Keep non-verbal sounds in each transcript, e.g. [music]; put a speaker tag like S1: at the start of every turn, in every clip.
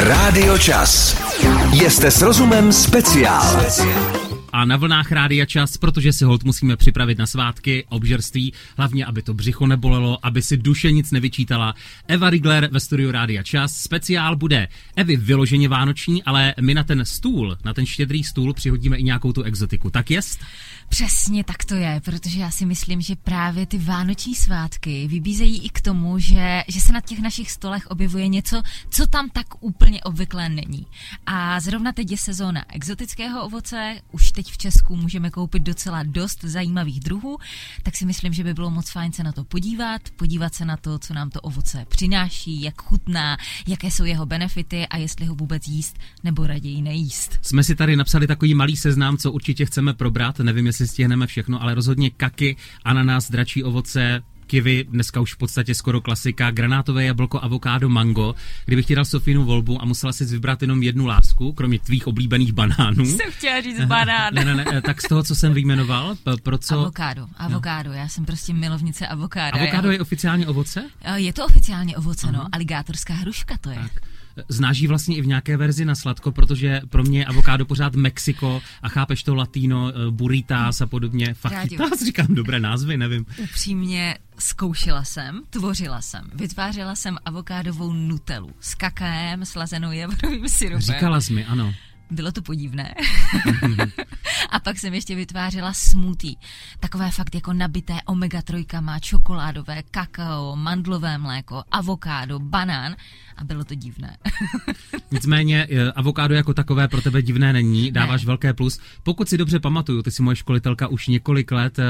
S1: Rádio Čas. Jste s rozumem speciál.
S2: A na vlnách Rádia Čas, protože si hold musíme připravit na svátky, obžerství, hlavně aby to břicho nebolelo, aby si duše nic nevyčítala. Eva Rigler ve studiu Rádia Čas. Speciál bude Evy vyloženě vánoční, ale my na ten stůl, na ten štědrý stůl přihodíme i nějakou tu exotiku. Tak jest?
S3: Přesně tak to je, protože já si myslím, že právě ty vánoční svátky vybízejí i k tomu, že, že se na těch našich stolech objevuje něco, co tam tak úplně obvyklé není. A zrovna teď je sezóna exotického ovoce, už teď v Česku můžeme koupit docela dost zajímavých druhů, tak si myslím, že by bylo moc fajn se na to podívat, podívat se na to, co nám to ovoce přináší, jak chutná, jaké jsou jeho benefity a jestli ho vůbec jíst nebo raději nejíst.
S2: Jsme si tady napsali takový malý seznam, co určitě chceme probrat, nevím, jestli stihneme všechno, ale rozhodně kaky, ananas, dračí ovoce, kivy, dneska už v podstatě skoro klasika, granátové jablko, avokádo, mango. Kdybych ti dal Sofínu volbu a musela si vybrat jenom jednu lásku, kromě tvých oblíbených banánů.
S3: Jsem chtěla říct banán.
S2: ne, ne, ne, tak z toho, co jsem vyjmenoval, pro co...
S3: Avokádo, avokádo, no. já jsem prostě milovnice avokáda.
S2: Avokádo
S3: já...
S2: je oficiálně ovoce?
S3: Je to oficiálně ovoce, uh-huh. no, aligátorská hruška to je. Tak
S2: znáží vlastně i v nějaké verzi na sladko, protože pro mě je avokádo pořád Mexiko a chápeš to latino, eh, burritas a podobně. Fajitas, [laughs] říkám dobré názvy, nevím.
S3: Upřímně zkoušela jsem, tvořila jsem, vytvářela jsem avokádovou nutelu s kakaem, slazenou javorovým syrupem.
S2: Říkala jsi mi, ano.
S3: Bylo to podivné. [laughs] a pak jsem ještě vytvářela smoothie. Takové fakt jako nabité omega-3 má čokoládové, kakao, mandlové mléko, avokádo, banán a bylo to divné. [laughs]
S2: Nicméně eh, avokádo jako takové pro tebe divné není, dáváš ne. velké plus. Pokud si dobře pamatuju, ty jsi moje školitelka už několik let, uh,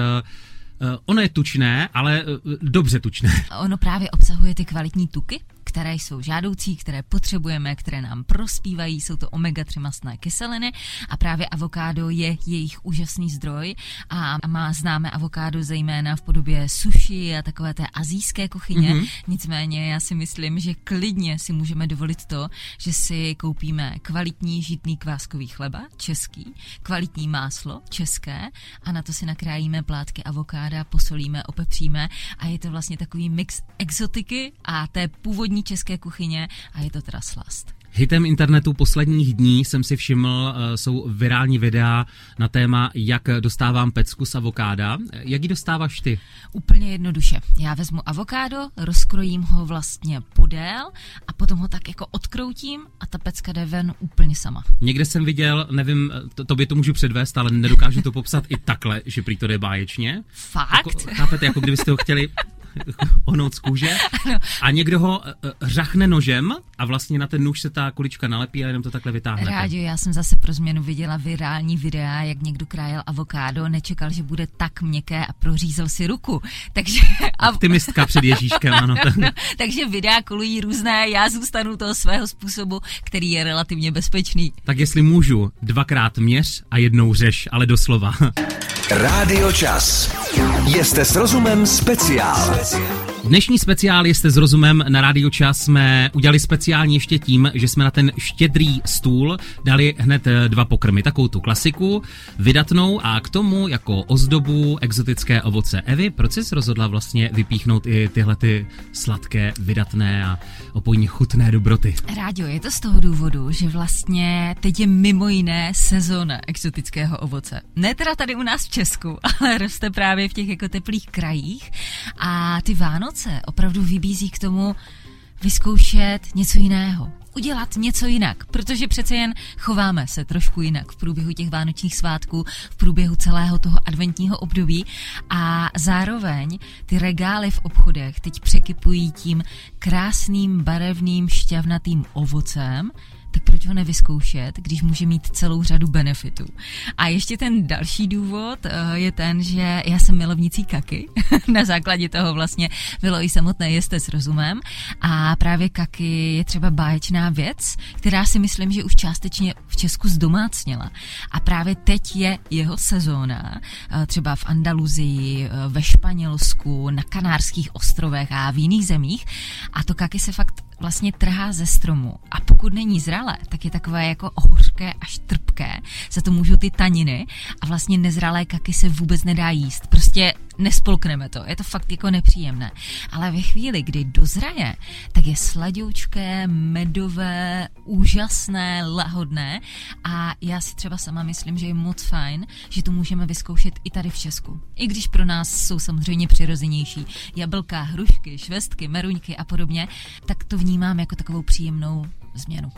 S2: ono je tučné, ale dobře tučné.
S3: Ono právě obsahuje ty kvalitní tuky, které jsou žádoucí, které potřebujeme, které nám prospívají, jsou to omega-3 mastné kyseliny a právě avokádo je jejich úžasný zdroj a má známe avokádo zejména v podobě sushi a takové té azijské kuchyně. Mm-hmm. Nicméně já si myslím, že klidně si můžeme dovolit to, že si koupíme kvalitní žitný kváskový chleba, český, kvalitní máslo, české a na to si nakrájíme plátky avokáda, posolíme, opepříme a je to vlastně takový mix exotiky a té původní české kuchyně a je to teda slast.
S2: Hitem internetu posledních dní jsem si všiml, eh, jsou virální videa na téma, jak dostávám pecku z avokáda. Jak ji dostáváš ty?
S3: Úplně jednoduše. Já vezmu avokádo, rozkrojím ho vlastně podél a potom ho tak jako odkroutím a ta pecka jde ven úplně sama.
S2: Někde jsem viděl, nevím, to, tobě to můžu předvést, ale nedokážu to popsat i takhle, že prý to jde báječně.
S3: Fakt?
S2: Jako, chápete, jako kdybyste ho chtěli [laughs] ohnout z kůže a někdo ho eh, eh, řachne nožem a vlastně na ten nůž se ta kulička nalepí a jenom to takhle vytáhne.
S3: Rádio, já jsem zase pro změnu viděla virální videa, jak někdo krájel avokádo, nečekal, že bude tak měkké a prořízel si ruku. Takže...
S2: Optimistka před Ježíškem, ano. [laughs]
S3: no, takže videa kolují různé, já zůstanu toho svého způsobu, který je relativně bezpečný.
S2: Tak jestli můžu, dvakrát měř a jednou řeš, ale doslova. [laughs]
S1: Rádio Čas. Jste s rozumem speciál. Valencia.
S2: Dnešní speciál jste s rozumem na Rádio Čas jsme udělali speciálně ještě tím, že jsme na ten štědrý stůl dali hned eh, dva pokrmy. Takovou tu klasiku, vydatnou a k tomu jako ozdobu exotické ovoce. Evi, proč jsi rozhodla vlastně vypíchnout i tyhle ty sladké, vydatné a opojně chutné dobroty?
S3: Rádio, je to z toho důvodu, že vlastně teď je mimo jiné sezóna exotického ovoce. Ne teda tady u nás v Česku, [laughs] ale roste právě v těch jako teplých krajích a ty Vánoce opravdu vybízí k tomu vyzkoušet něco jiného. Udělat něco jinak, protože přece jen chováme se trošku jinak v průběhu těch vánočních svátků, v průběhu celého toho adventního období a zároveň ty regály v obchodech teď překypují tím krásným, barevným, šťavnatým ovocem, tak proč ho nevyzkoušet, když může mít celou řadu benefitů. A ještě ten další důvod eh, je ten, že já jsem milovnicí kaky. [laughs] Na základě toho vlastně bylo i samotné jeste s rozumem. A právě kaky je třeba báječná věc, která si myslím, že už částečně v Česku zdomácněla. A právě teď je jeho sezóna, eh, třeba v Andaluzii, eh, ve Španělsku, na Kanárských ostrovech a v jiných zemích. A to kaky se fakt vlastně trhá ze stromu. A pokud není zralé, tak je takové jako hořké až trpké. Za to můžou ty taniny a vlastně nezralé kaky se vůbec nedá jíst. Prostě nespolkneme to, je to fakt jako nepříjemné. Ale ve chvíli, kdy dozraje, tak je sladoučké, medové, úžasné, lahodné a já si třeba sama myslím, že je moc fajn, že to můžeme vyzkoušet i tady v Česku. I když pro nás jsou samozřejmě přirozenější jablka, hrušky, švestky, meruňky a podobně, tak to vnímám jako takovou příjemnou změnu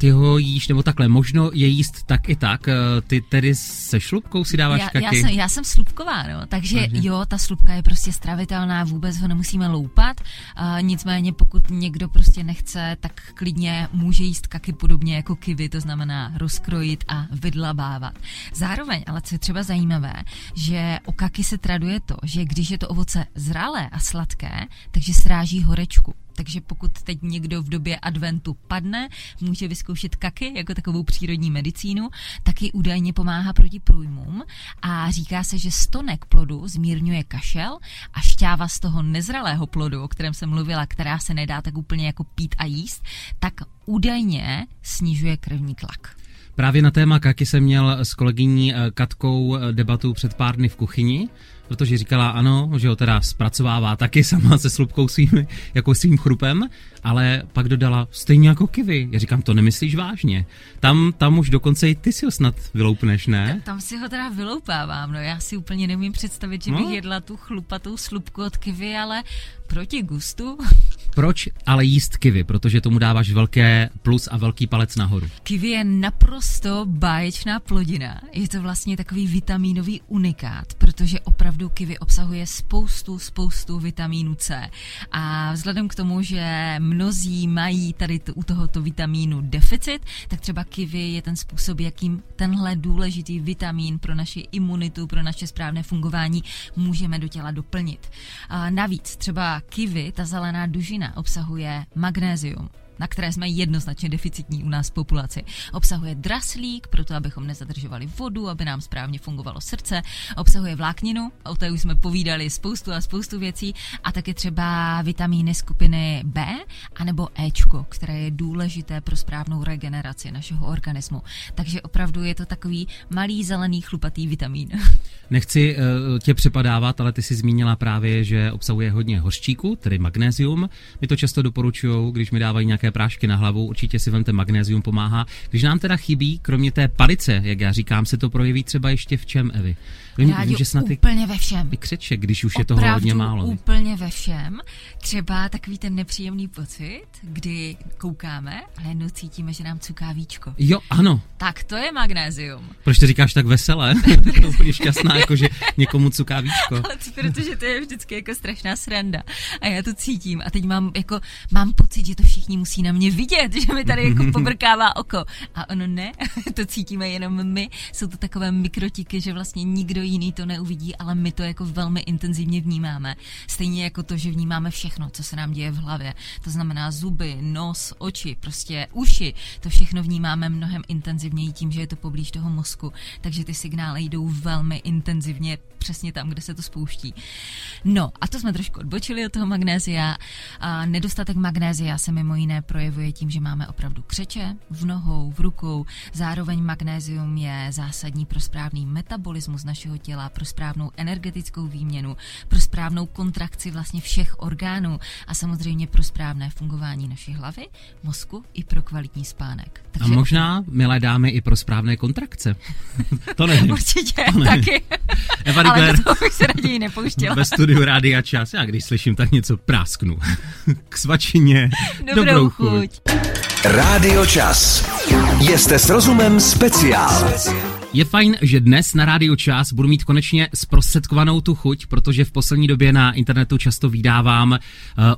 S2: ty ho jíš, nebo takhle, možno je jíst tak i tak. Eh, ty tedy se šlubkou si dáváš
S3: já,
S2: kaky?
S3: Já jsem, já jsem slupková, no, takže Vážně? jo, ta slupka je prostě stravitelná, vůbec ho nemusíme loupat, uh, nicméně pokud někdo prostě nechce, tak klidně může jíst kaky podobně jako kivy, to znamená rozkrojit a vydlabávat. Zároveň, ale co je třeba zajímavé, že o kaky se traduje to, že když je to ovoce zralé a sladké, takže sráží horečku. Takže pokud teď někdo v době adventu padne, může vyzkoušet kaky jako takovou přírodní medicínu, taky údajně pomáhá proti průjmům a říká se, že stonek plodu zmírňuje kašel a šťáva z toho nezralého plodu, o kterém jsem mluvila, která se nedá tak úplně jako pít a jíst, tak údajně snižuje krevní tlak.
S2: Právě na téma kaky jsem měl s kolegyní eh, Katkou eh, debatu před pár dny v kuchyni protože říkala ano, že ho teda zpracovává taky [laughs] sama se slupkou svým, jako svým chrupem, ale pak dodala stejně jako kivy. Já říkám, to nemyslíš vážně. Tam, tam už dokonce i ty si ho snad vyloupneš, ne?
S3: Tam, tam si ho teda vyloupávám, no já si úplně nemím představit, že bych no. jedla tu chlupatou slupku od kivy, ale proti gustu.
S2: Proč ale jíst kivy? Protože tomu dáváš velké plus a velký palec nahoru.
S3: Kivy je naprosto báječná plodina. Je to vlastně takový vitamínový unikát, protože opravdu kivy obsahuje spoustu, spoustu vitamínu C. A vzhledem k tomu, že mnozí mají tady t- u tohoto vitamínu deficit, tak třeba kivy je ten způsob, jakým tenhle důležitý vitamín pro naši imunitu, pro naše správné fungování můžeme do těla doplnit. A navíc třeba kivy, ta zelená dužina, obsahuje magnézium na které jsme jednoznačně deficitní u nás v populaci. Obsahuje draslík, proto abychom nezadržovali vodu, aby nám správně fungovalo srdce. Obsahuje vlákninu, o té už jsme povídali spoustu a spoustu věcí, a taky třeba vitamíny skupiny B anebo Ečko, které je důležité pro správnou regeneraci našeho organismu. Takže opravdu je to takový malý zelený chlupatý vitamín. [laughs]
S2: Nechci uh, tě přepadávat, ale ty si zmínila právě, že obsahuje hodně hořčíku, tedy magnézium. Mi to často doporučují, když mi dávají nějaké prášky na hlavu, určitě si vemte magnézium, pomáhá. Když nám teda chybí, kromě té palice, jak já říkám, se to projeví třeba ještě v čem, Evi?
S3: Vím, Rádi, že snad úplně ve všem.
S2: Křeče, když už Opravdu je toho hodně málo.
S3: úplně ve všem. Třeba takový ten nepříjemný pocit, kdy koukáme, ale jednou cítíme, že nám cuká víčko.
S2: Jo, ano.
S3: Tak to je magnézium.
S2: Proč to říkáš tak veselé? [laughs] [laughs] to úplně šťastná, jako že někomu cuká víčko. [laughs]
S3: ale to, protože to je vždycky jako strašná sranda. A já to cítím. A teď mám, jako, mám pocit, že to všichni musí na mě vidět, [laughs] že mi tady jako pobrkává oko. A ono ne, [laughs] to cítíme jenom my. Jsou to takové mikrotiky, že vlastně nikdo jiný to neuvidí, ale my to jako velmi intenzivně vnímáme. Stejně jako to, že vnímáme všechno, co se nám děje v hlavě. To znamená zuby, nos, oči, prostě uši. To všechno vnímáme mnohem intenzivněji tím, že je to poblíž toho mozku. Takže ty signály jdou velmi intenzivně přesně tam, kde se to spouští. No a to jsme trošku odbočili od toho magnézia. A nedostatek magnézia se mimo jiné projevuje tím, že máme opravdu křeče v nohou, v rukou. Zároveň magnézium je zásadní pro správný metabolismus našeho těla, pro správnou energetickou výměnu, pro správnou kontrakci vlastně všech orgánů a samozřejmě pro správné fungování naší hlavy, mozku i pro kvalitní spánek.
S2: Takže... A možná, milé dámy, i pro správné kontrakce. [laughs] to nevím.
S3: Určitě, to nevím. taky. Eva Ale toho bych se raději nepouštěla.
S2: Ve studiu Rádia Čas, já když slyším, tak něco prásknu. K svačině. Dobrou, dobrou chuť. chuť.
S1: Rádio Čas. Jste s rozumem speciál.
S2: Je fajn, že dnes na Rádio Čas budu mít konečně zprostředkovanou tu chuť, protože v poslední době na internetu často vydávám uh,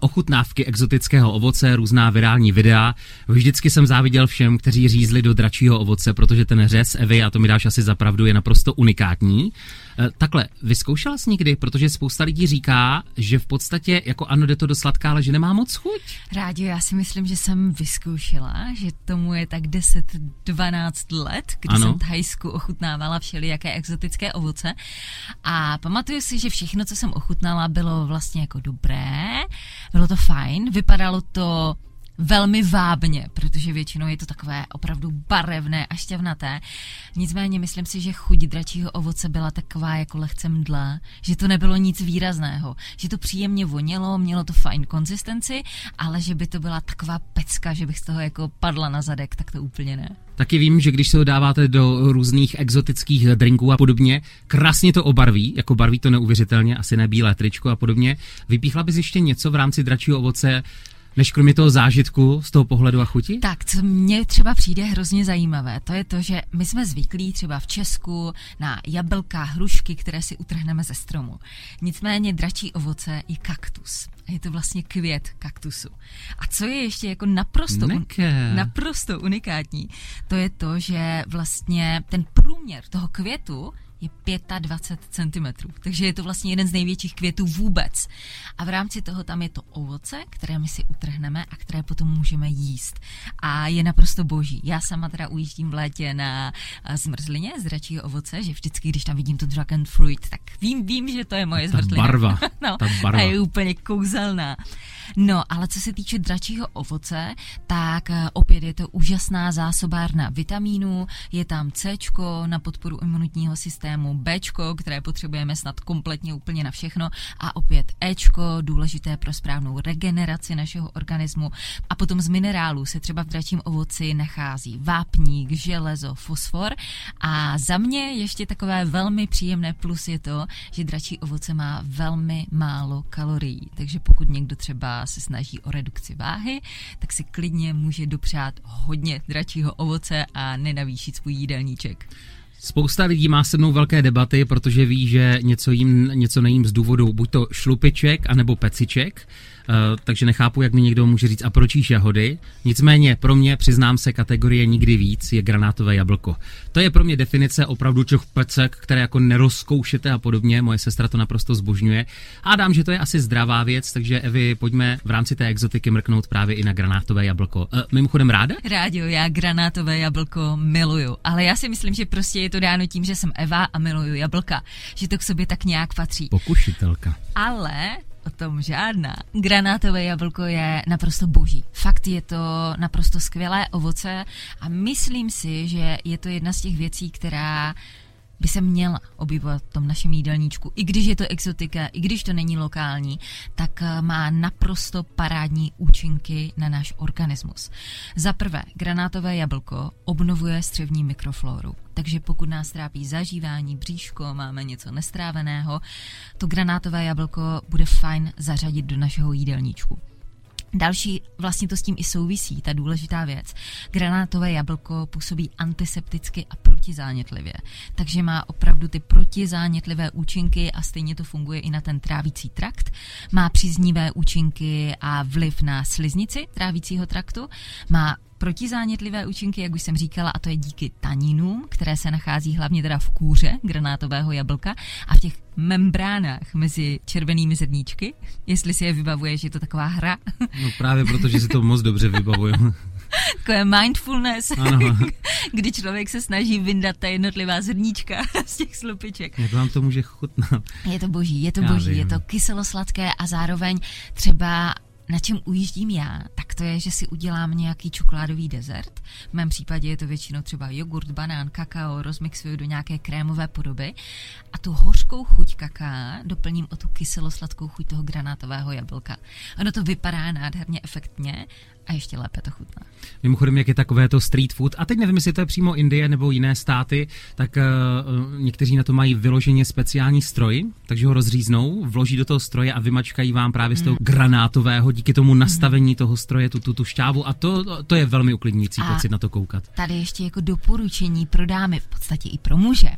S2: ochutnávky exotického ovoce, různá virální videa. Vždycky jsem záviděl všem, kteří řízli do dračího ovoce, protože ten řez Evy, a to mi dáš asi zapravdu, je naprosto unikátní. Uh, takhle, vyzkoušela jsi někdy, protože spousta lidí říká, že v podstatě jako ano, jde to do sladká, ale že nemá moc chuť.
S3: Rádio, já si myslím, že jsem vyzkoušela, že tomu je tak 10-12 let, kdy ano. jsem Thajsku ochutnávala všelijaké exotické ovoce a pamatuju si, že všechno, co jsem ochutnala, bylo vlastně jako dobré, bylo to fajn, vypadalo to velmi vábně, protože většinou je to takové opravdu barevné a šťavnaté. Nicméně myslím si, že chuť dračího ovoce byla taková jako lehce mdla, že to nebylo nic výrazného, že to příjemně vonělo, mělo to fajn konzistenci, ale že by to byla taková pecka, že bych z toho jako padla na zadek, tak to úplně ne.
S2: Taky vím, že když se ho dáváte do různých exotických drinků a podobně, krásně to obarví, jako barví to neuvěřitelně, asi ne bílé tričko a podobně. Vypíchla bys ještě něco v rámci dračího ovoce, než kromě toho zážitku z toho pohledu a chuti?
S3: Tak, co mně třeba přijde hrozně zajímavé, to je to, že my jsme zvyklí třeba v Česku na jablka, hrušky, které si utrhneme ze stromu. Nicméně dračí ovoce je kaktus. A je to vlastně květ kaktusu. A co je ještě jako naprosto, un, naprosto unikátní, to je to, že vlastně ten průměr toho květu je 25 cm. Takže je to vlastně jeden z největších květů vůbec. A v rámci toho tam je to ovoce, které my si utrhneme a které potom můžeme jíst. A je naprosto boží. Já sama teda ujíždím v létě na eh, zmrzlině z dračího ovoce, že vždycky, když tam vidím to dragon fruit, tak vím, vím, že to je moje zmrzlina.
S2: Ta barva. [laughs]
S3: no,
S2: ta barva.
S3: A je úplně kouzelná. No, ale co se týče dračího ovoce, tak eh, opět je to úžasná zásobárna vitamínů, je tam C na podporu imunitního systému, B, které potřebujeme snad kompletně úplně na všechno. A opět E, důležité pro správnou regeneraci našeho organismu. A potom z minerálů se třeba v dračím ovoci nachází vápník, železo, fosfor. A za mě ještě takové velmi příjemné plus je to, že dračí ovoce má velmi málo kalorií, takže pokud někdo třeba se snaží o redukci váhy, tak si klidně může dopřát hodně dračího ovoce a nenavýšit svůj jídelníček.
S2: Spousta lidí má se mnou velké debaty, protože ví, že něco jim, něco nejím z důvodu buď to šlupiček, anebo peciček. Eh, takže nechápu, jak mi někdo může říct, a proč jíš jahody. Nicméně pro mě, přiznám se, kategorie nikdy víc je granátové jablko. To je pro mě definice opravdu těch pecek, které jako nerozkoušete a podobně. Moje sestra to naprosto zbožňuje. A dám, že to je asi zdravá věc, takže Evi, pojďme v rámci té exotiky mrknout právě i na granátové jablko. E, mimochodem ráda?
S3: Rádio, já granátové jablko miluju, ale já si myslím, že prostě je to dáno tím, že jsem Eva a miluju jablka, že to k sobě tak nějak patří.
S2: Pokušitelka.
S3: Ale O tom žádná. Granátové jablko je naprosto boží. Fakt je to naprosto skvělé ovoce a myslím si, že je to jedna z těch věcí, která by se měla objevovat v tom našem jídelníčku. I když je to exotika, i když to není lokální, tak eh, má naprosto parádní účinky na náš organismus. Za prvé, granátové jablko obnovuje střevní mikrofloru. Takže pokud nás trápí zažívání, bříško, máme něco nestráveného, to granátové jablko bude fajn zařadit do našeho jídelníčku. Další, vlastně to s tím i souvisí, ta důležitá věc. Granátové jablko působí antisepticky a protizánětlivě, takže má opravdu ty protizánětlivé účinky a stejně to funguje i na ten trávící trakt. Má příznivé účinky a vliv na sliznici trávícího traktu, má protizánětlivé účinky, jak už jsem říkala, a to je díky taninům, které se nachází hlavně teda v kůře granátového jablka a v těch membránách mezi červenými zrníčky, jestli si je vybavuješ, je to taková hra.
S2: No právě protože si to moc dobře vybavuju. [laughs]
S3: Takové mindfulness,
S2: ano. [laughs]
S3: kdy člověk se snaží vyndat ta jednotlivá zrníčka [laughs] z těch slupiček.
S2: Jak vám to může chutnat?
S3: Je to boží, je to Já boží, vím. je to kyselo-sladké a zároveň třeba na čem ujíždím já, tak to je, že si udělám nějaký čokoládový dezert. V mém případě je to většinou třeba jogurt, banán, kakao, rozmixuju do nějaké krémové podoby a tu hořkou chuť kaká doplním o tu kyselo-sladkou chuť toho granátového jablka. Ono to vypadá nádherně efektně a ještě lépe to chutná.
S2: Mimochodem, jak je takové to street food, a teď nevím, jestli to je přímo Indie nebo jiné státy, tak uh, někteří na to mají vyloženě speciální stroj, takže ho rozříznou, vloží do toho stroje a vymačkají vám právě z toho mm. granátového díky tomu nastavení mm. toho stroje tu, tu, tu šťávu a to, to je velmi uklidnící a pocit na to koukat.
S3: Tady ještě jako doporučení pro dámy, v podstatě i pro muže.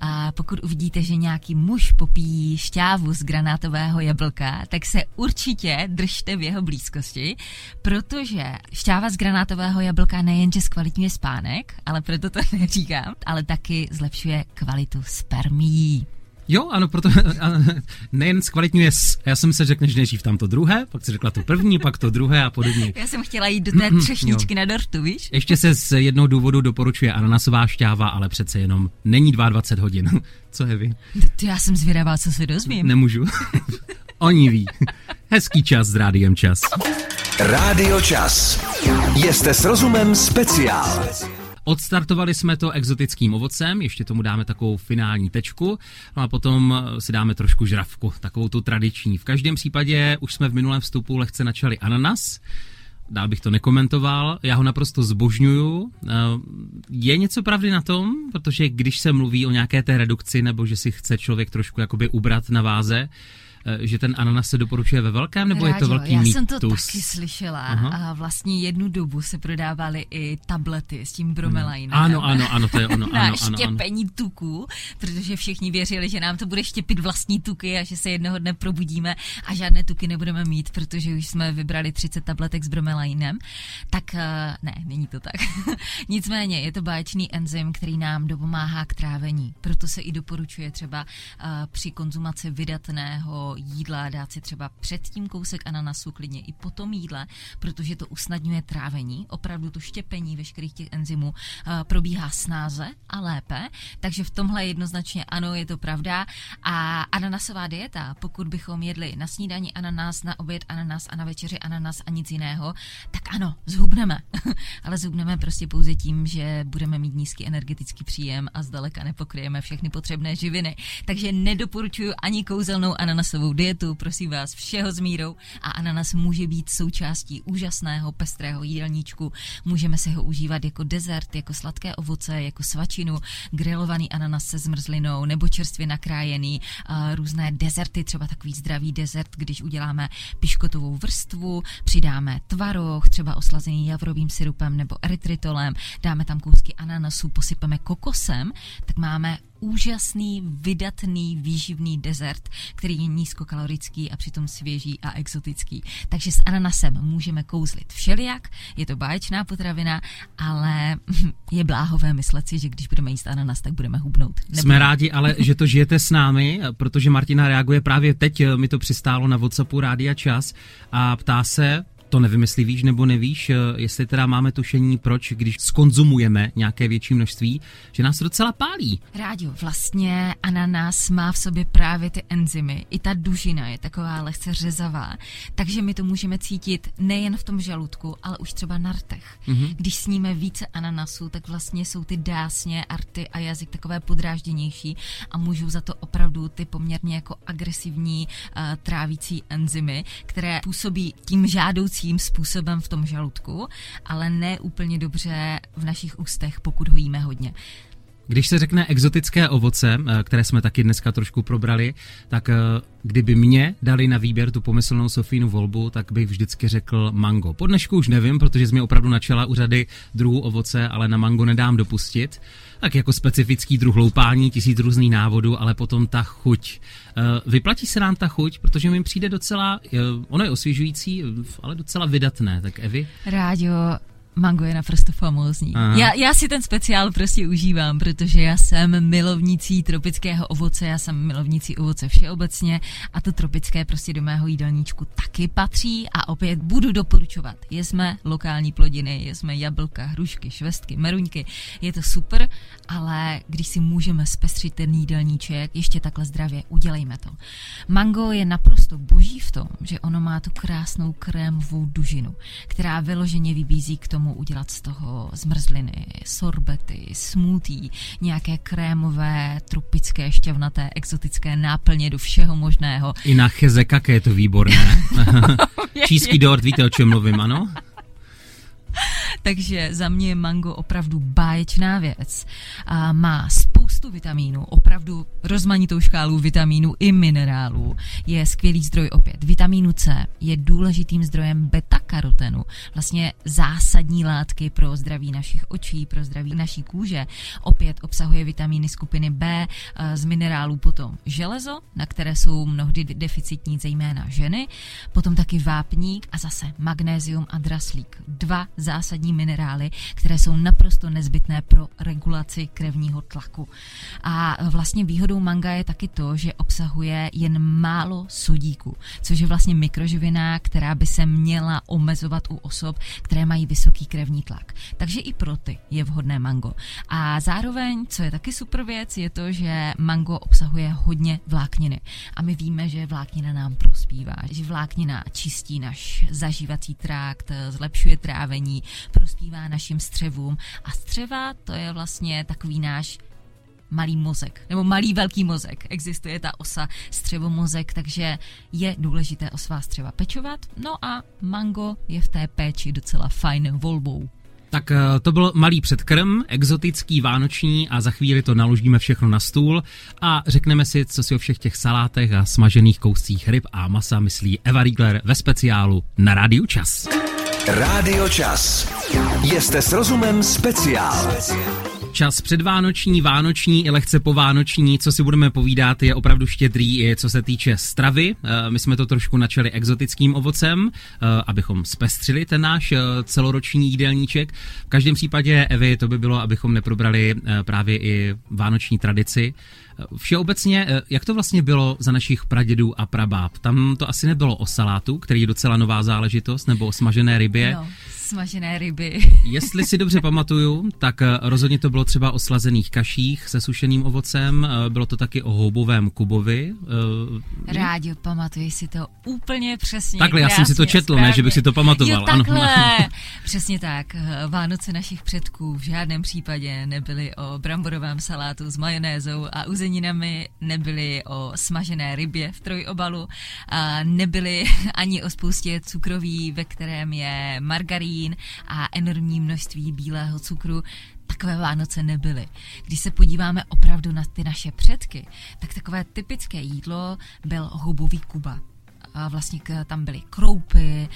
S3: A pokud uvidíte, že nějaký muž popíjí šťávu z granátového jablka, tak se určitě držte v jeho blízkosti, protože protože šťáva z granátového jablka nejenže zkvalitňuje spánek, ale proto to [laughs] neříkám, ale taky zlepšuje kvalitu spermií.
S2: Jo, ano, proto [laughs] nejen zkvalitňuje, já jsem se řekneš nejdřív tam to druhé, pak si řekla to první, pak to druhé a podobně.
S3: Já jsem chtěla jít do té mm-hmm, třešničky jo. na dortu, víš?
S2: Ještě se z jednoho důvodu doporučuje ananasová šťáva, ale přece jenom není 22 hodin. [laughs] Co je vy?
S3: To já jsem zvědavá, co se dozvím.
S2: Nemůžu. [laughs] Oni ví. Hezký čas s rádiem čas.
S1: Rádio Čas. Jste s rozumem speciál.
S2: Odstartovali jsme to exotickým ovocem, ještě tomu dáme takovou finální tečku, no a potom si dáme trošku žravku, takovou tu tradiční. V každém případě už jsme v minulém vstupu lehce načali ananas, dál bych to nekomentoval, já ho naprosto zbožňuju. Eh, je něco pravdy na tom, protože když se mluví o nějaké té redukci, nebo že si chce člověk trošku jakoby ubrat na váze, Eh, že ten ananas se doporučuje ve velkém, nebo Rádio, je to velký
S3: já
S2: mýtus?
S3: jsem to taky slyšela Aha. a vlastně jednu dobu se prodávaly i tablety s tím bromelainem.
S2: Ano, ano, ano, to je ono. [laughs]
S3: na
S2: ano,
S3: ano, štěpení ano. tuků, protože všichni věřili, že nám to bude štěpit vlastní tuky a že se jednoho dne probudíme a žádné tuky nebudeme mít, protože už jsme vybrali 30 tabletek s bromelainem. Tak eh, ne, není to tak. [laughs] Nicméně je to báječný enzym, který nám dopomáhá k trávení. Proto se i doporučuje třeba uh, při konzumaci vydatného jídla, dát si třeba předtím kousek ananasu, klidně i po tom jídle, protože to usnadňuje trávení. Opravdu to štěpení veškerých těch enzymů uh, probíhá snáze a lépe, takže v tomhle jednoznačně ano, je to pravda. A ananasová dieta, pokud bychom jedli na snídani ananas, na oběd ananas a na večeři ananas a nic jiného, tak ano, zhubneme. [laughs] Ale zhubneme prostě pouze tím, že budeme mít nízký energetický příjem a zdaleka nepokryjeme všechny potřebné živiny. Takže nedoporučuji ani kouzelnou ananasovou zdravou dietu, prosím vás, všeho s mírou a ananas může být součástí úžasného pestrého jídelníčku. Můžeme si ho užívat jako dezert, jako sladké ovoce, jako svačinu, grilovaný ananas se zmrzlinou nebo čerstvě nakrájený, různé dezerty, třeba takový zdravý dezert, když uděláme piškotovou vrstvu, přidáme tvaroh, třeba oslazený javrovým syrupem nebo erytritolem, dáme tam kousky ananasu, posypeme kokosem, tak máme úžasný, vydatný, výživný dezert, který je nízkokalorický a přitom svěží a exotický. Takže s ananasem můžeme kouzlit všelijak, je to báječná potravina, ale [laughs] je bláhové myslet si, že když budeme jíst ananas, tak budeme hubnout.
S2: Nebudeme. Jsme rádi, ale že to žijete s námi, protože Martina reaguje právě teď, mi to přistálo na WhatsAppu Rádia Čas a ptá se, to nevymyslí, víš nebo nevíš, eh, jestli teda máme tušení, proč, když skonzumujeme nějaké větší množství, že nás to docela pálí.
S3: Rádio, vlastně ananas má v sobě právě ty enzymy. I ta dužina je taková lehce řezavá, takže my to můžeme cítit nejen v tom žaludku, ale už třeba na rtech. Mm-hmm. Když sníme více ananasu, tak vlastně jsou ty dásně, arty a jazyk takové podrážděnější a můžou za to opravdu ty poměrně jako agresivní uh, trávící enzymy, které působí tím žádoucí jídacím způsobem v tom žaludku, ale ne úplně dobře v našich ústech, pokud ho jíme hodně.
S2: Když se řekne exotické ovoce, eh, které jsme taky dneska trošku probrali, tak eh, kdyby mě dali na výběr tu pomyslnou Sofínu volbu, tak bych vždycky řekl mango. Po dnešku už nevím, protože jsi opravdu načala u řady druhů ovoce, ale na mango nedám dopustit. Tak jako specifický druh loupání, tisíc různých návodů, ale potom ta chuť. Eh, vyplatí se nám ta chuť, protože mi přijde docela, ono je osvěžující, ale docela vydatné. Tak Evi?
S3: Rádio, Mango je naprosto famózní. Já, já si ten speciál prostě užívám, protože já jsem milovnící tropického ovoce, já jsem milovnící ovoce všeobecně a to tropické prostě do mého jídelníčku taky patří a opět budu doporučovat. Jesme lokální plodiny, jesme jablka, hrušky, švestky, meruňky, je to super, ale když si můžeme zpestřit ten jídelníček ještě takhle zdravě, udělejme to. Mango je naprosto boží v tom, že ono má tu krásnou krémovou dužinu, která vyloženě vybízí k tomu, tomu udělat z toho zmrzliny, sorbety, smutí, nějaké krémové, tropické, šťavnaté, exotické náplně do všeho možného.
S2: I na chezekake je to výborné. [laughs] Číský dort, víte, o čem mluvím, ano? [laughs]
S3: Takže za mě je mango opravdu báječná věc. A má spoustu vitamínů, opravdu rozmanitou škálu vitamínů i minerálů. Je skvělý zdroj opět. Vitamínu C je důležitým zdrojem beta-karotenu, vlastně zásadní látky pro zdraví našich očí, pro zdraví naší kůže. Opět obsahuje vitamíny skupiny B, z minerálů potom železo, na které jsou mnohdy deficitní zejména ženy, potom taky vápník a zase magnézium a draslík. Dva zásadní minerály, které jsou naprosto nezbytné pro regulaci krevního tlaku. A vlastně výhodou manga je taky to, že obsahuje jen málo sodíku, což je vlastně mikroživina, která by se měla omezovat u osob, které mají vysoký krevní tlak. Takže i pro ty je vhodné mango. A zároveň, co je taky super věc, je to, že mango obsahuje hodně vlákniny. A my víme, že vláknina nám prospívá, že vláknina čistí náš zažívací trakt, zlepšuje trávení, prospívá našim střevům. A střeva to je vlastně takový náš malý mozek, nebo malý velký mozek. Existuje ta osa střevomozek, takže je důležité o svá střeva pečovat. No a mango je v té péči docela fajn volbou.
S2: Tak eh, to byl malý předkrm, exotický, vánoční a za chvíli to naložíme všechno na stůl a řekneme si, co si o všech těch salátech a smažených kouscích ryb a masa myslí Eva Riegler ve speciálu na Rádiu Čas.
S1: Rádio Čas. Jste s rozumem speciál.
S2: Čas předvánoční, vánoční i lehce povánoční, co si budeme povídat, je opravdu štědrý i co se týče stravy. Eh, my jsme to trošku načali exotickým ovocem, eh, abychom zpestřili ten náš eh, celoroční jídelníček. V každém případě, Evi, to by bylo, abychom neprobrali právě i vánoční tradici. Všeobecně, jak to vlastně bylo za našich pradědů a prabáb? Tam to asi nebylo o salátu, který je docela nová záležitost, nebo o smažené rybě.
S3: No, smažené ryby. [laughs]
S2: Jestli si dobře pamatuju, tak rozhodně to bylo třeba o slazených kaších se sušeným ovocem, bylo to taky o houbovém kubovi.
S3: Rádio, pamatuješ si to úplně přesně.
S2: Takhle, já jsem si to četl, správně. ne, že bych si to pamatoval.
S3: Jo, takhle. Ano. [laughs] Přesně tak. Vánoce našich předků v žádném případě nebyly o bramborovém salátu s majonézou a uzeninami, nebyly o smažené rybě v trojobalu, a nebyly [laughs] ani o spoustě cukroví, ve kterém je margarín a enormní množství bílého cukru takové Vánoce nebyly. Když se podíváme opravdu na ty naše předky, tak takové typické jídlo byl hubový kuba vlastně tam byly kroupy,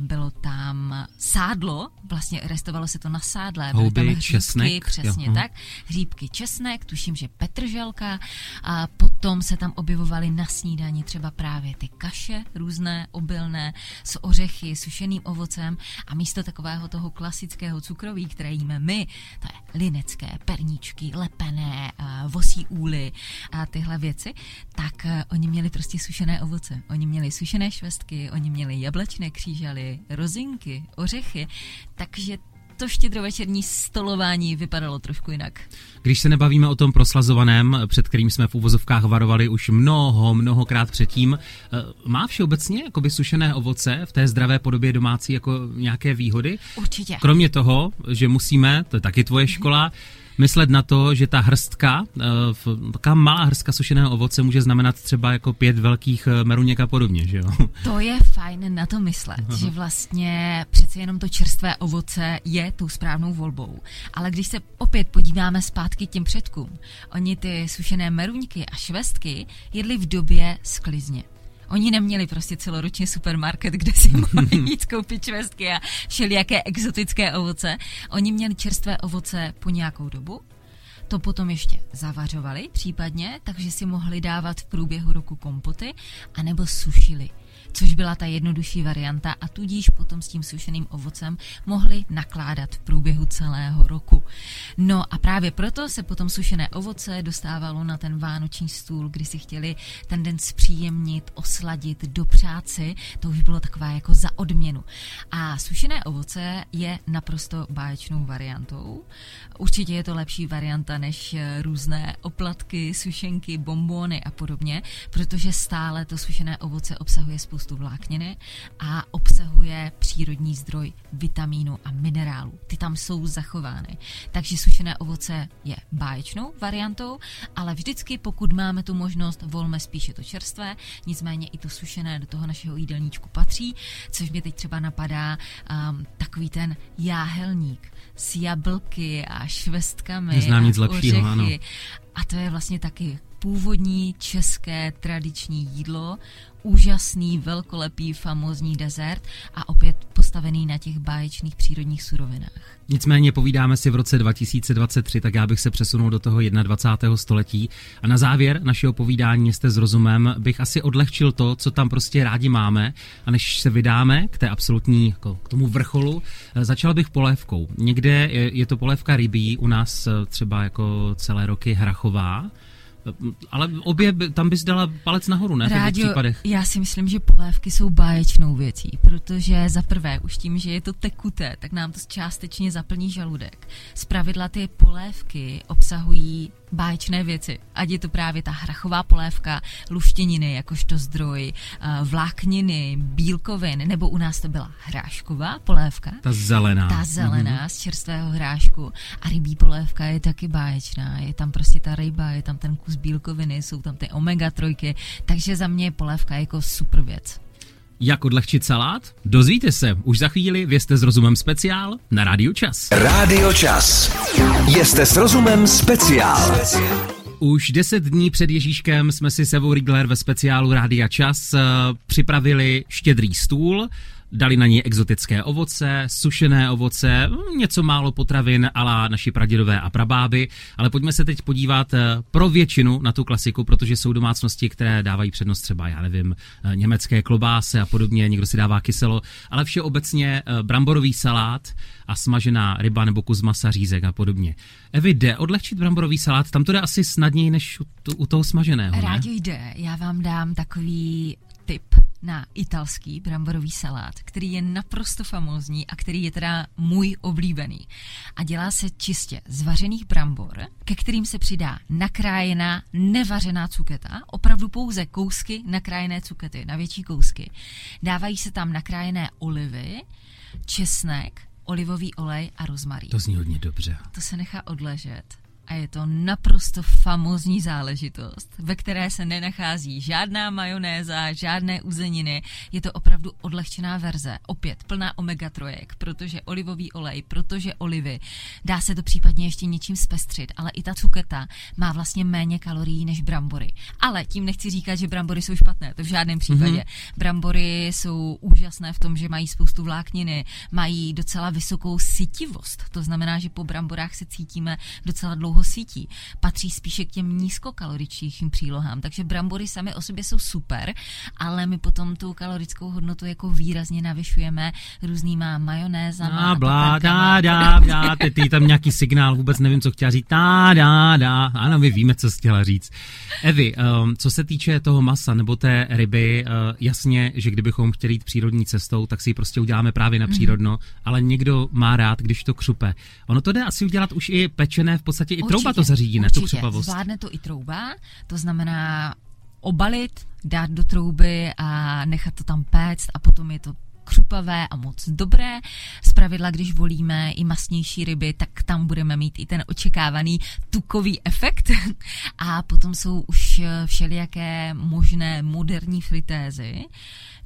S3: bylo tam sádlo, vlastně restovalo se to na sádle.
S2: Houby, tam hříbky, česnek.
S3: Přesně jo. tak. Hříbky, česnek, tuším, že petrželka. A potom se tam objevovaly na snídani třeba právě ty kaše, různé obilné, s ořechy, sušeným ovocem a místo takového toho klasického cukroví, které jíme my, to je linecké, perníčky, lepené, vosí úly a tyhle věci, tak oni měli prostě sušené ovoce. Oni měli sušené sušené švestky, oni měli jablečné křížaly, rozinky, ořechy, takže to štědrovečerní stolování vypadalo trošku jinak.
S2: Když se nebavíme o tom proslazovaném, před kterým jsme v úvozovkách varovali už mnoho, mnohokrát předtím, eh, má všeobecně jakoby sušené ovoce v té zdravé podobě domácí jako nějaké výhody?
S3: Určitě.
S2: Kromě toho, že musíme, to je taky tvoje škola, mm-hmm myslet na to, že ta hrstka, eh, taková malá hrstka sušeného ovoce může znamenat třeba jako pět velkých eh, meruněk a podobně, že jo? [laughs]
S3: To je fajn na to myslet, Aha. že vlastně přeci jenom to čerstvé ovoce je tou správnou volbou. Ale když se opět podíváme zpátky k těm předkům, oni ty sušené meruňky a švestky jedli v době sklizně. Oni neměli prostě celoročně supermarket, kde si [laughs] mohli jít koupit čvestky a všelijaké exotické ovoce. Oni měli čerstvé ovoce po nějakou dobu, to potom ještě zavařovali případně, takže si mohli dávat v průběhu roku kompoty, anebo sušili což byla ta jednodušší varianta a tudíž potom s tím sušeným ovocem mohli nakládat v průběhu celého roku. No a právě proto se potom sušené ovoce dostávalo na ten vánoční stůl, kdy si chtěli ten den zpříjemnit, osladit, dopřát si, to už bylo taková jako za odměnu. A sušené ovoce je naprosto báječnou variantou. Určitě je to lepší varianta než různé oplatky, sušenky, bombóny a podobně, protože stále to sušené ovoce obsahuje spoustu spoustu vlákniny a obsahuje přírodní zdroj vitamínu a minerálů. Ty tam jsou zachovány. Takže sušené ovoce je báječnou variantou, ale vždycky, pokud máme tu možnost, volme spíše to čerstvé, nicméně i to sušené do toho našeho jídelníčku patří, což mě teď třeba napadá um, takový ten jáhelník s jablky a švestkami
S2: Neznám nic lepšího. Ano.
S3: A to je vlastně taky původní české tradiční jídlo, úžasný, velkolepý, famózní dezert a opět postavený na těch báječných přírodních surovinách.
S2: Nicméně povídáme si v roce 2023, tak já bych se přesunul do toho 21. století. A na závěr našeho povídání jste s rozumem bych asi odlehčil to, co tam prostě rádi máme. A než se vydáme k té absolutní, jako k tomu vrcholu, začal bych polévkou. Někde je, je to polévka rybí, u nás eh, třeba jako celé roky hrachová. Ale obě, tam bys dala palec nahoru, ne?
S3: Rádio,
S2: v případech.
S3: já si myslím, že polévky jsou báječnou věcí, protože za prvé, už tím, že je to tekuté, tak nám to částečně zaplní žaludek. Z pravidla ty polévky obsahují báječné věci. Ať je to právě ta hrachová polévka, luštěniny jakožto zdroj, eh, vlákniny, bílkovin, nebo u nás to byla hrášková polévka.
S2: Ta zelená.
S3: Ta zelená mm-hmm. z čerstvého hrášku. A rybí polévka je taky báječná. Je tam prostě ta ryba, je tam ten kus bílkoviny, jsou tam ty omega trojky, takže za mě je polévka jako super věc.
S2: Jak odlehčit salát? Dozvíte se už za chvíli, vězte s rozumem speciál na Rádiu Čas.
S1: Rádio Čas. Jste s rozumem speciál.
S2: Už deset dní před Ježíškem jsme si Sevou Rigler ve speciálu Rádia Čas eh, připravili štědrý stůl Dali na ní exotické ovoce, sušené ovoce, něco málo potravin ala naši pradědové a prabáby, ale pojďme se teď podívat eh, pro většinu na tu klasiku, protože jsou domácnosti, které dávají přednost třeba, já nevím, eh, německé klobásy a podobně, někdo si dává kyselo, ale všeobecně eh, bramborový salát a smažená ryba nebo kus masa, řízek a podobně. Evi, jde odlehčit bramborový salát? Tam to jde asi snadněji než u, u toho smaženého, ne?
S3: Rádi jde. Já vám dám takový tip na italský bramborový salát, který je naprosto famózní a který je teda můj oblíbený. A dělá se čistě z vařených brambor, ke kterým se přidá nakrájená nevařená cuketa, opravdu pouze kousky nakrájené cukety, na větší kousky. Dávají se tam nakrájené olivy, česnek, olivový olej a rozmarín.
S2: To zní hodně dobře.
S3: To se nechá odležet a je to naprosto famózní záležitost, ve které se nenachází žádná majonéza, žádné uzeniny. Je to opravdu odlehčená verze, opět plná omega trojek, protože olivový olej, protože olivy. Dá se to případně ještě něčím zpestřit, ale i ta cuketa má vlastně méně kalorií než brambory. Ale tím nechci říkat, že brambory jsou špatné, to v žádném případě. Mm-hmm. Brambory jsou úžasné v tom, že mají spoustu vlákniny, mají docela vysokou sytivost. To znamená, že po bramborách se cítíme docela dlouho dlouho sítí. Patří spíše k těm nízkokaloričním přílohám, takže brambory sami o sobě jsou super, ale my potom tu kalorickou hodnotu jako výrazně navyšujeme různýma majonézama.
S2: A blá, dá, dá, dá, ty tam nějaký signál, vůbec nevím, co chtěla říct. Dá, dá, dá. Ano, my víme, co chtěla říct. Evi, um, co se týče toho masa nebo té ryby, uh, jasně, že kdybychom chtěli jít přírodní cestou, tak si ji prostě uděláme právě na mhm. přírodno, mm. ale někdo má rád, když to křupe. Ono to jde asi udělat už i pečené, v podstatě i trouba to zařídí, ne? Tu křupavost.
S3: Zvládne to i trouba, to znamená obalit, dát do trouby a nechat to tam péct a potom je to křupavé a moc dobré. Z pravidla, když volíme i masnější ryby, tak tam budeme mít i ten očekávaný tukový efekt. [laughs] A potom jsou už všelijaké možné moderní fritézy,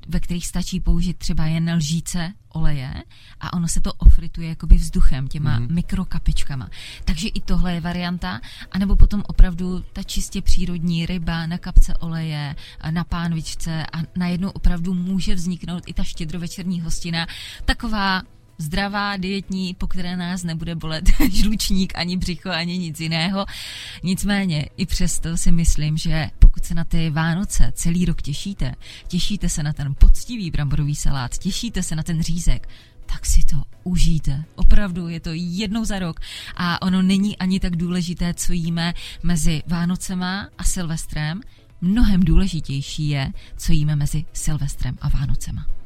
S3: ve kterých stačí použít třeba jen lžíce oleje a ono se to ofrituje jakoby vzduchem, těma mm-hmm. mikrokapičkama. Takže i tohle je varianta, anebo potom opravdu ta čistě přírodní ryba na kapce oleje, na pánvičce a najednou opravdu může vzniknout i ta štědrovečerní hostina, taková zdravá, dietní, po které nás nebude bolet [laughs] žlučník, ani břicho, ani nic jiného. Nicméně i přesto si myslím, že pokud se na ty Vánoce celý rok těšíte, těšíte se na ten poctivý bramborový salát, těšíte se na ten řízek, tak si to užijte. Opravdu je to jednou za rok a ono není ani tak důležité, co jíme mezi Vánocema a Silvestrem. Mnohem důležitější je, co jíme mezi Silvestrem a Vánocema.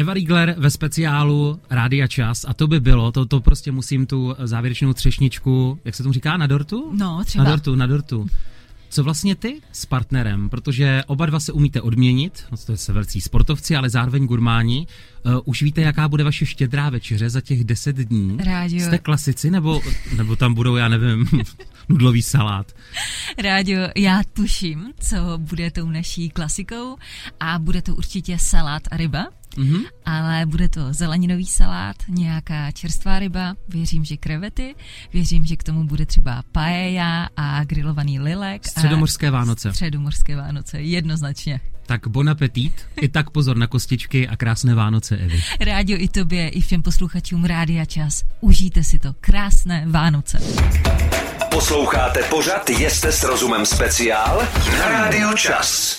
S2: Eva Riegler ve speciálu Rádia Čas a to by bylo, to, to prostě musím tu závěrečnou třešničku, jak se tomu říká, na dortu?
S3: No, třeba.
S2: Na dortu, na dortu. Co vlastně ty s partnerem? Protože oba dva se umíte odměnit, no to se velcí sportovci, ale zároveň gurmáni. Uh, už víte, jaká bude vaše štědrá večeře za těch deset dní?
S3: Rádio.
S2: Jste klasici, nebo, nebo tam budou, já nevím, [laughs] nudlový salát?
S3: Rádio, já tuším, co bude tou naší klasikou a bude to určitě salát a ryba mm-hmm. ale bude to zeleninový salát, nějaká čerstvá ryba, věřím, že krevety, věřím, že k tomu bude třeba paella a grilovaný lilek.
S2: Středomorské Vánoce.
S3: Středomorské Vánoce, jednoznačně.
S2: Tak bon appetit, i tak pozor na kostičky a krásné Vánoce, Evi.
S3: Rádio i tobě, i všem posluchačům Rádia Čas. Užijte si to. Krásné Vánoce.
S1: Posloucháte pořad Jeste s rozumem speciál na Rádio Čas.